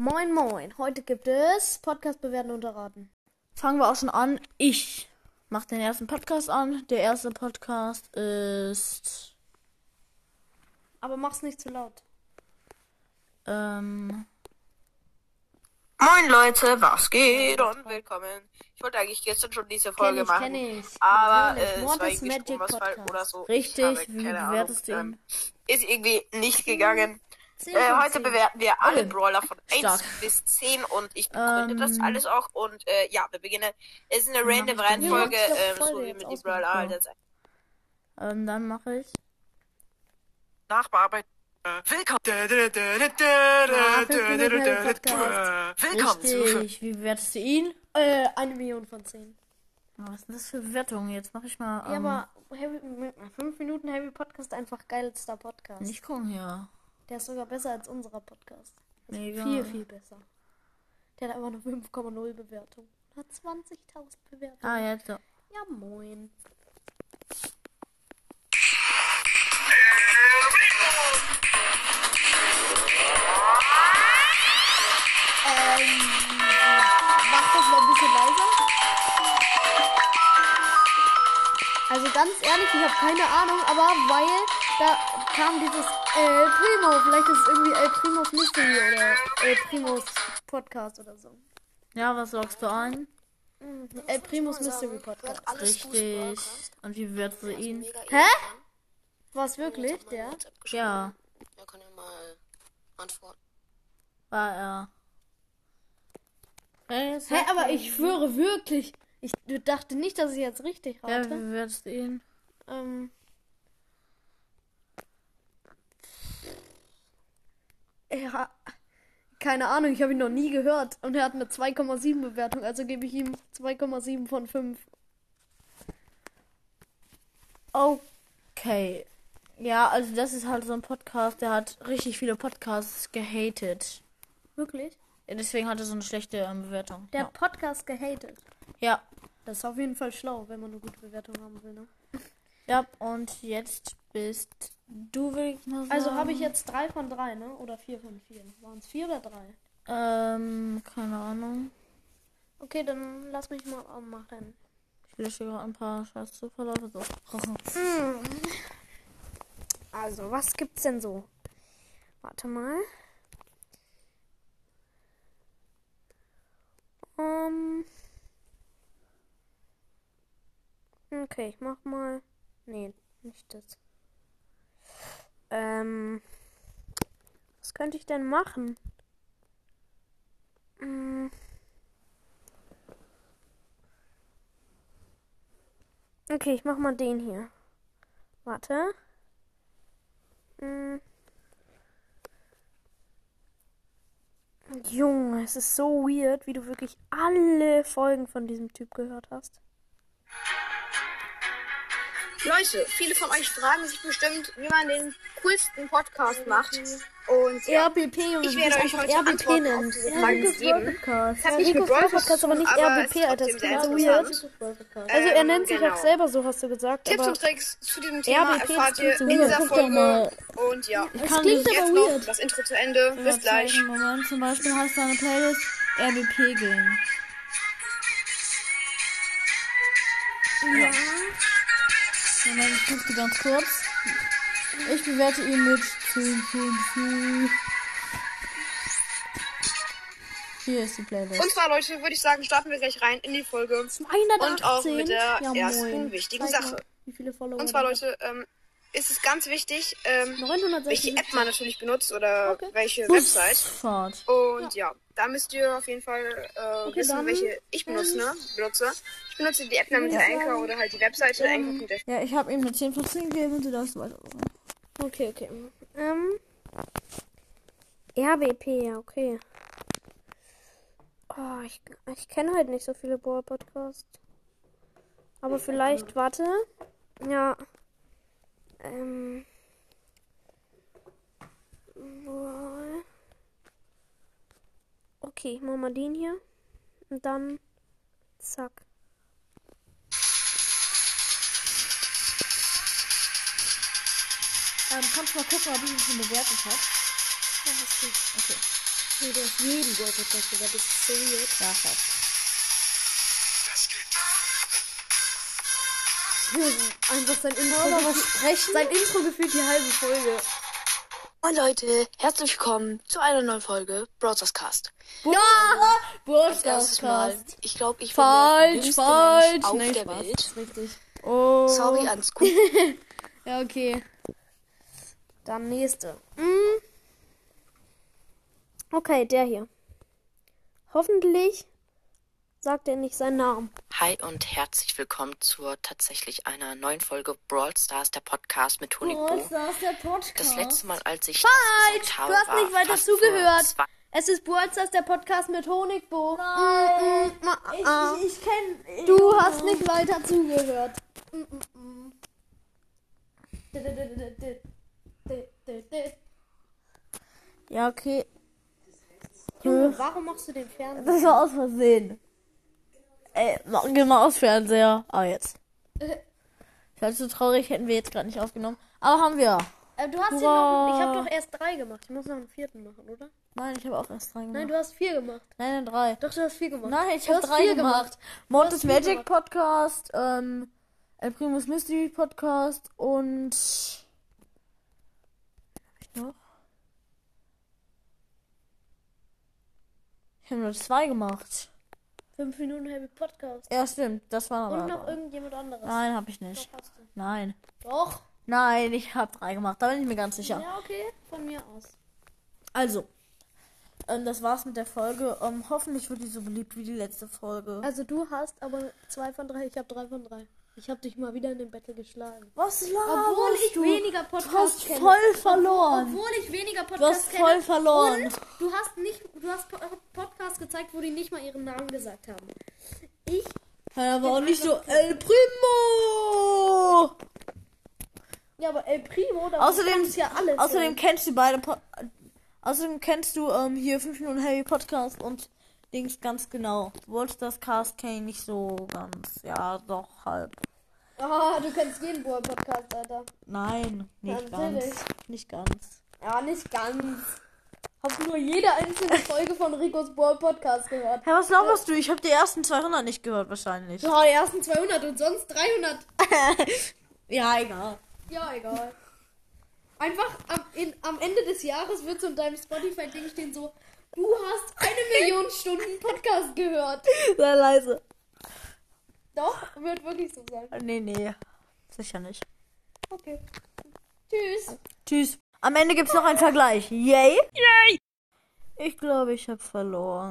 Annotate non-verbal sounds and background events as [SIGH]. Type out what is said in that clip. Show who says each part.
Speaker 1: Moin Moin, heute gibt es Podcast bewerten und erraten.
Speaker 2: Fangen wir auch schon an. Ich mache den ersten Podcast an. Der erste Podcast ist
Speaker 1: Aber mach's nicht zu laut.
Speaker 2: ähm,
Speaker 3: Moin Leute, was geht und willkommen. Ich wollte eigentlich gestern schon diese Folge
Speaker 1: ich,
Speaker 3: machen,
Speaker 1: kenn ich.
Speaker 3: aber äh, es war irgendwie
Speaker 1: Magic
Speaker 3: Stromausfall
Speaker 1: Podcast.
Speaker 3: oder so.
Speaker 2: Richtig,
Speaker 3: Ich habe
Speaker 2: wie
Speaker 3: keine
Speaker 2: bewertest du
Speaker 3: Ahnung,
Speaker 2: ihn?
Speaker 3: ähm, Ist irgendwie nicht gegangen.
Speaker 1: 10
Speaker 3: Äh, heute
Speaker 1: 10.
Speaker 3: bewerten wir alle
Speaker 2: Okay.
Speaker 3: Brawler von 1
Speaker 2: Stark.
Speaker 3: bis 10 und ich begründe das
Speaker 2: Ähm.
Speaker 3: alles auch und äh, ja, wir beginnen. Es ist eine random
Speaker 2: ich
Speaker 3: Reihenfolge, ähm, so wie mit die. Brawler halt jetzt
Speaker 2: ähm dann mache ich
Speaker 4: Nachbearbeitet. Willkommen. Willkommen zu
Speaker 2: richtig. Wie bewertest du ihn?
Speaker 1: Äh, eine Million von 10.
Speaker 2: Was ist denn das für Bewertungen? Jetzt mache ich mal
Speaker 1: Ja,
Speaker 2: ähm,
Speaker 1: aber Heavy, 5 Minuten Heavy Podcast einfach geilster Podcast.
Speaker 2: nicht gucken hier.
Speaker 1: Der ist sogar besser als unserer Podcast. Also
Speaker 2: Mega.
Speaker 1: Viel, viel besser. Der hat einfach eine 5,0 Bewertung. Hat 20.000 Bewertungen.
Speaker 2: Ah, jetzt so.
Speaker 1: Ja, moin. Ähm, mach das mal ein bisschen leiser. Also ganz ehrlich, ich habe keine Ahnung, aber weil da kam dieses El Primo, vielleicht ist es irgendwie El Primos Mystery oder El Primos Podcast oder so.
Speaker 2: Ja, was sagst du ein?
Speaker 1: El Primos Mystery Podcast.
Speaker 2: Richtig. Und wie bewertest du ihn?
Speaker 1: Hä? Was wirklich, der?
Speaker 2: Ja,
Speaker 3: Er kann ja mal antworten.
Speaker 2: war er. Hey,
Speaker 1: Hä, aber ich schwöre wirklich. Ich dachte nicht, dass ich jetzt richtig
Speaker 2: Ja, wie
Speaker 1: rate.
Speaker 2: bewertest du ihn?
Speaker 1: Ähm. Ja, keine Ahnung, ich habe ihn noch nie gehört. Und er hat eine 2,7 Bewertung, also gebe ich ihm 2,7 von 5.
Speaker 2: Okay. Ja, also das ist halt so ein Podcast, der hat richtig viele Podcasts gehatet.
Speaker 1: Wirklich?
Speaker 2: Ja, Deswegen hat er so eine schlechte ähm, Bewertung.
Speaker 1: Der
Speaker 2: ja.
Speaker 1: Podcast gehatet.
Speaker 2: ja.
Speaker 1: Das ist auf jeden Fall schlau, wenn man eine gute Bewertung haben will, ne?
Speaker 2: Ja, und jetzt bist du, will ich mal sagen.
Speaker 1: Also habe ich jetzt 3 von 3, ne? Oder 4 von 4. Waren es 4 oder 3?
Speaker 2: Ähm, keine Ahnung.
Speaker 1: Okay, dann lass mich mal aufmachen.
Speaker 2: Ich lösche gerade ein paar scheiß Zufallverläufe. So.
Speaker 1: Also, was gibt's denn so? Warte mal. Um. Okay, ich mach mal. Nee, nicht das. Ähm. Was könnte ich denn machen? Hm. Okay, ich mach mal den hier. Warte. Mm. Junge, es ist so weird, wie du wirklich alle Folgen von diesem Typ gehört hast.
Speaker 5: Leute, viele von euch fragen sich bestimmt, wie man den coolsten Podcast macht. Und ja,
Speaker 1: RBP, Junge,
Speaker 5: Ich werde euch heute
Speaker 1: RBP nennen. Ricos. Podcast.
Speaker 5: Nicht
Speaker 1: Ricos
Speaker 5: Brawl
Speaker 1: Podcast, aber nicht
Speaker 5: aber
Speaker 1: RBP, Alter. Das klingt so weird. Also er
Speaker 5: Ähm,
Speaker 1: nennt sich
Speaker 5: genau.
Speaker 1: auch selber so, hast du gesagt.
Speaker 5: Tipps und Tricks zu diesem Thema
Speaker 1: RBP,
Speaker 5: erfahrt ihr
Speaker 1: so
Speaker 5: in dieser Folge.
Speaker 2: mal.
Speaker 5: Und ja,
Speaker 1: das klingt aber
Speaker 5: noch
Speaker 1: weird.
Speaker 5: das Intro zu Ende. Bis gleich.
Speaker 2: Moment, zum Beispiel heißt seine Playlist RBP Gang.
Speaker 1: Ja.
Speaker 2: Moment, ich gucke ganz kurz. Ich bewerte ihn mit 10 von 10. Hier ist die Playlist.
Speaker 5: Und zwar, Leute, würde ich sagen, starten wir gleich rein in die Folge.
Speaker 1: 118.
Speaker 5: Und auch mit der
Speaker 1: ja,
Speaker 5: ersten
Speaker 1: moin.
Speaker 5: wichtigen Sache.
Speaker 1: Wie viele Follower
Speaker 5: Und zwar. Leute, ähm, ist es ganz wichtig, ähm,
Speaker 1: 960.
Speaker 5: welche App man natürlich benutzt oder
Speaker 1: Okay.
Speaker 5: welche Website.
Speaker 2: Fahrt.
Speaker 5: Und ja. da müsst ihr auf jeden Fall äh, wissen,
Speaker 1: dann-
Speaker 5: welche ich benutze, ne? benutze. Ich benutze die App namens
Speaker 1: Ja.
Speaker 5: Anchor oder halt die Webseite Anchor.
Speaker 2: Ja, ich habe ihm eine 10 von 10 gegeben und du darfst weiter.
Speaker 1: Okay, okay. Ähm. RBP, ja, okay. Oh, ich, ich kenne halt nicht so viele Boa-Podcasts. Aber vielleicht, warte. Ja. Ähm. Boah. Okay, ich mach mal den hier. Und dann. Zack.
Speaker 2: Ähm, kannst du mal gucken, ob ich ihn schon bewertet habe?
Speaker 1: Ja, ist gut.
Speaker 2: Okay.
Speaker 1: Nee, du hast jeden Podcast gehört. Das ist so weird.
Speaker 2: Ja, fast.
Speaker 1: Einfach sein Intro.
Speaker 2: Aber was sprechen?
Speaker 1: Sein Intro gefühlt die halbe Folge.
Speaker 5: Moin Leute, herzlich willkommen zu einer neuen Folge Browsers Cast.
Speaker 2: Ja!
Speaker 5: Mal,
Speaker 2: Podcast.
Speaker 5: ich glaube, ich bin der
Speaker 2: Falsch, falsch.
Speaker 5: Auf
Speaker 2: Nee,
Speaker 5: der
Speaker 2: Spaß.
Speaker 5: Welt.
Speaker 1: Richtig.
Speaker 2: Oh.
Speaker 5: Sorry an Scoop.
Speaker 1: Ja, okay. Dann nächste. Mm. Okay, der hier. Hoffentlich sagt er nicht seinen Namen.
Speaker 6: Hi und herzlich willkommen zur tatsächlich einer neuen Folge Brawl Stars, der Podcast mit Bo.
Speaker 2: ist das der Podcast?
Speaker 6: Das letzte Mal, als ich
Speaker 1: Falsch!
Speaker 6: das habe,
Speaker 1: Du hast nicht weiter zugehört. Es ist Brawl der Podcast mit Honigbo.
Speaker 2: Nein.
Speaker 1: Mm, mm, ma- ah.
Speaker 2: Ich, ich, ich kenn.
Speaker 1: Du hast nicht weiter zugehört. Mm, mm, mm.
Speaker 2: Ja, okay.
Speaker 1: Junge, warum machst du den Fernseher?
Speaker 2: Das war aus Versehen. Ey, machen wir mal aus Fernseher. Ah, jetzt. Ich war so traurig, hätten wir jetzt gerade nicht aufgenommen. Aber haben wir.
Speaker 1: Äh, du hast
Speaker 2: Hurra.
Speaker 1: noch. Ich habe doch erst drei gemacht. Ich muss noch einen vierten machen, oder?
Speaker 2: Nein, ich habe auch erst drei
Speaker 1: Nein,
Speaker 2: gemacht.
Speaker 1: du hast vier gemacht.
Speaker 2: Nein, nein, drei.
Speaker 1: Doch, du hast vier gemacht.
Speaker 2: Nein, ich habe drei gemacht.
Speaker 1: Du
Speaker 2: Mortis Magic
Speaker 1: gemacht.
Speaker 2: Podcast, ähm, El Primus Mystery Podcast und. Hab ich noch? Ich habe nur zwei gemacht.
Speaker 1: Fünf Minuten Happy Podcast.
Speaker 2: Ja, stimmt. Das war
Speaker 1: Und
Speaker 2: aber.
Speaker 1: noch irgendjemand anderes.
Speaker 2: Nein, habe ich nicht.
Speaker 1: Doch, hast du.
Speaker 2: Nein.
Speaker 1: Doch.
Speaker 2: Nein, ich habe drei gemacht. Da bin ich mir ganz sicher.
Speaker 1: Ja, okay. Von mir aus.
Speaker 2: Also. Ähm, das war's mit der Folge. Ähm, hoffentlich wird die so beliebt wie die letzte Folge.
Speaker 1: Also du hast aber zwei von drei, ich habe drei von drei. Ich habe dich mal wieder in den Battle geschlagen.
Speaker 2: Was laberst
Speaker 1: Obwohl ich
Speaker 2: du?
Speaker 1: weniger
Speaker 2: Du hast
Speaker 1: kenne.
Speaker 2: voll verloren.
Speaker 1: Obwohl ich weniger
Speaker 2: Du
Speaker 1: Podcasts
Speaker 2: hast
Speaker 1: kenne.
Speaker 2: voll verloren.
Speaker 1: Und du hast nicht, du hast Po- Podcasts gezeigt, wo die nicht mal ihren Namen gesagt haben. Ich,
Speaker 2: Ja, aber auch nicht so El Primo.
Speaker 1: ja, aber El Primo, da
Speaker 2: Außerdem,
Speaker 1: ist ja alles.
Speaker 2: außerdem kennst du beide. Po außerdem kennst du ähm, hier 5 Minuten Heavy Podcast und Dings ganz genau. Du wolltest das Cast K nicht so ganz. Ja, doch halb.
Speaker 1: Ah, du kennst jeden Boy Podcast, Alter.
Speaker 2: Nein, nicht
Speaker 1: natürlich.
Speaker 2: ganz. Nicht ganz.
Speaker 1: Ja, nicht ganz. Hab nur jede einzelne Folge von Ricos Boy Podcast gehört.
Speaker 2: Hä, was laberst du? Ich habe die ersten 200 nicht gehört wahrscheinlich.
Speaker 1: Ja, die ersten 200 und sonst 300. [LAUGHS]
Speaker 2: Ja, egal.
Speaker 1: Ja, egal. Einfach am, in, am Ende des Jahres wird so in deinem Spotify-Ding stehen so, du hast eine Million Stunden Podcast gehört.
Speaker 2: Sei leise.
Speaker 1: Doch, wird wirklich so sein.
Speaker 2: Nee, nee. Sicher nicht.
Speaker 1: Okay. Tschüss.
Speaker 2: Tschüss. Am Ende gibt's noch einen Vergleich. Yay? Yay! Ich glaube, ich habe verloren.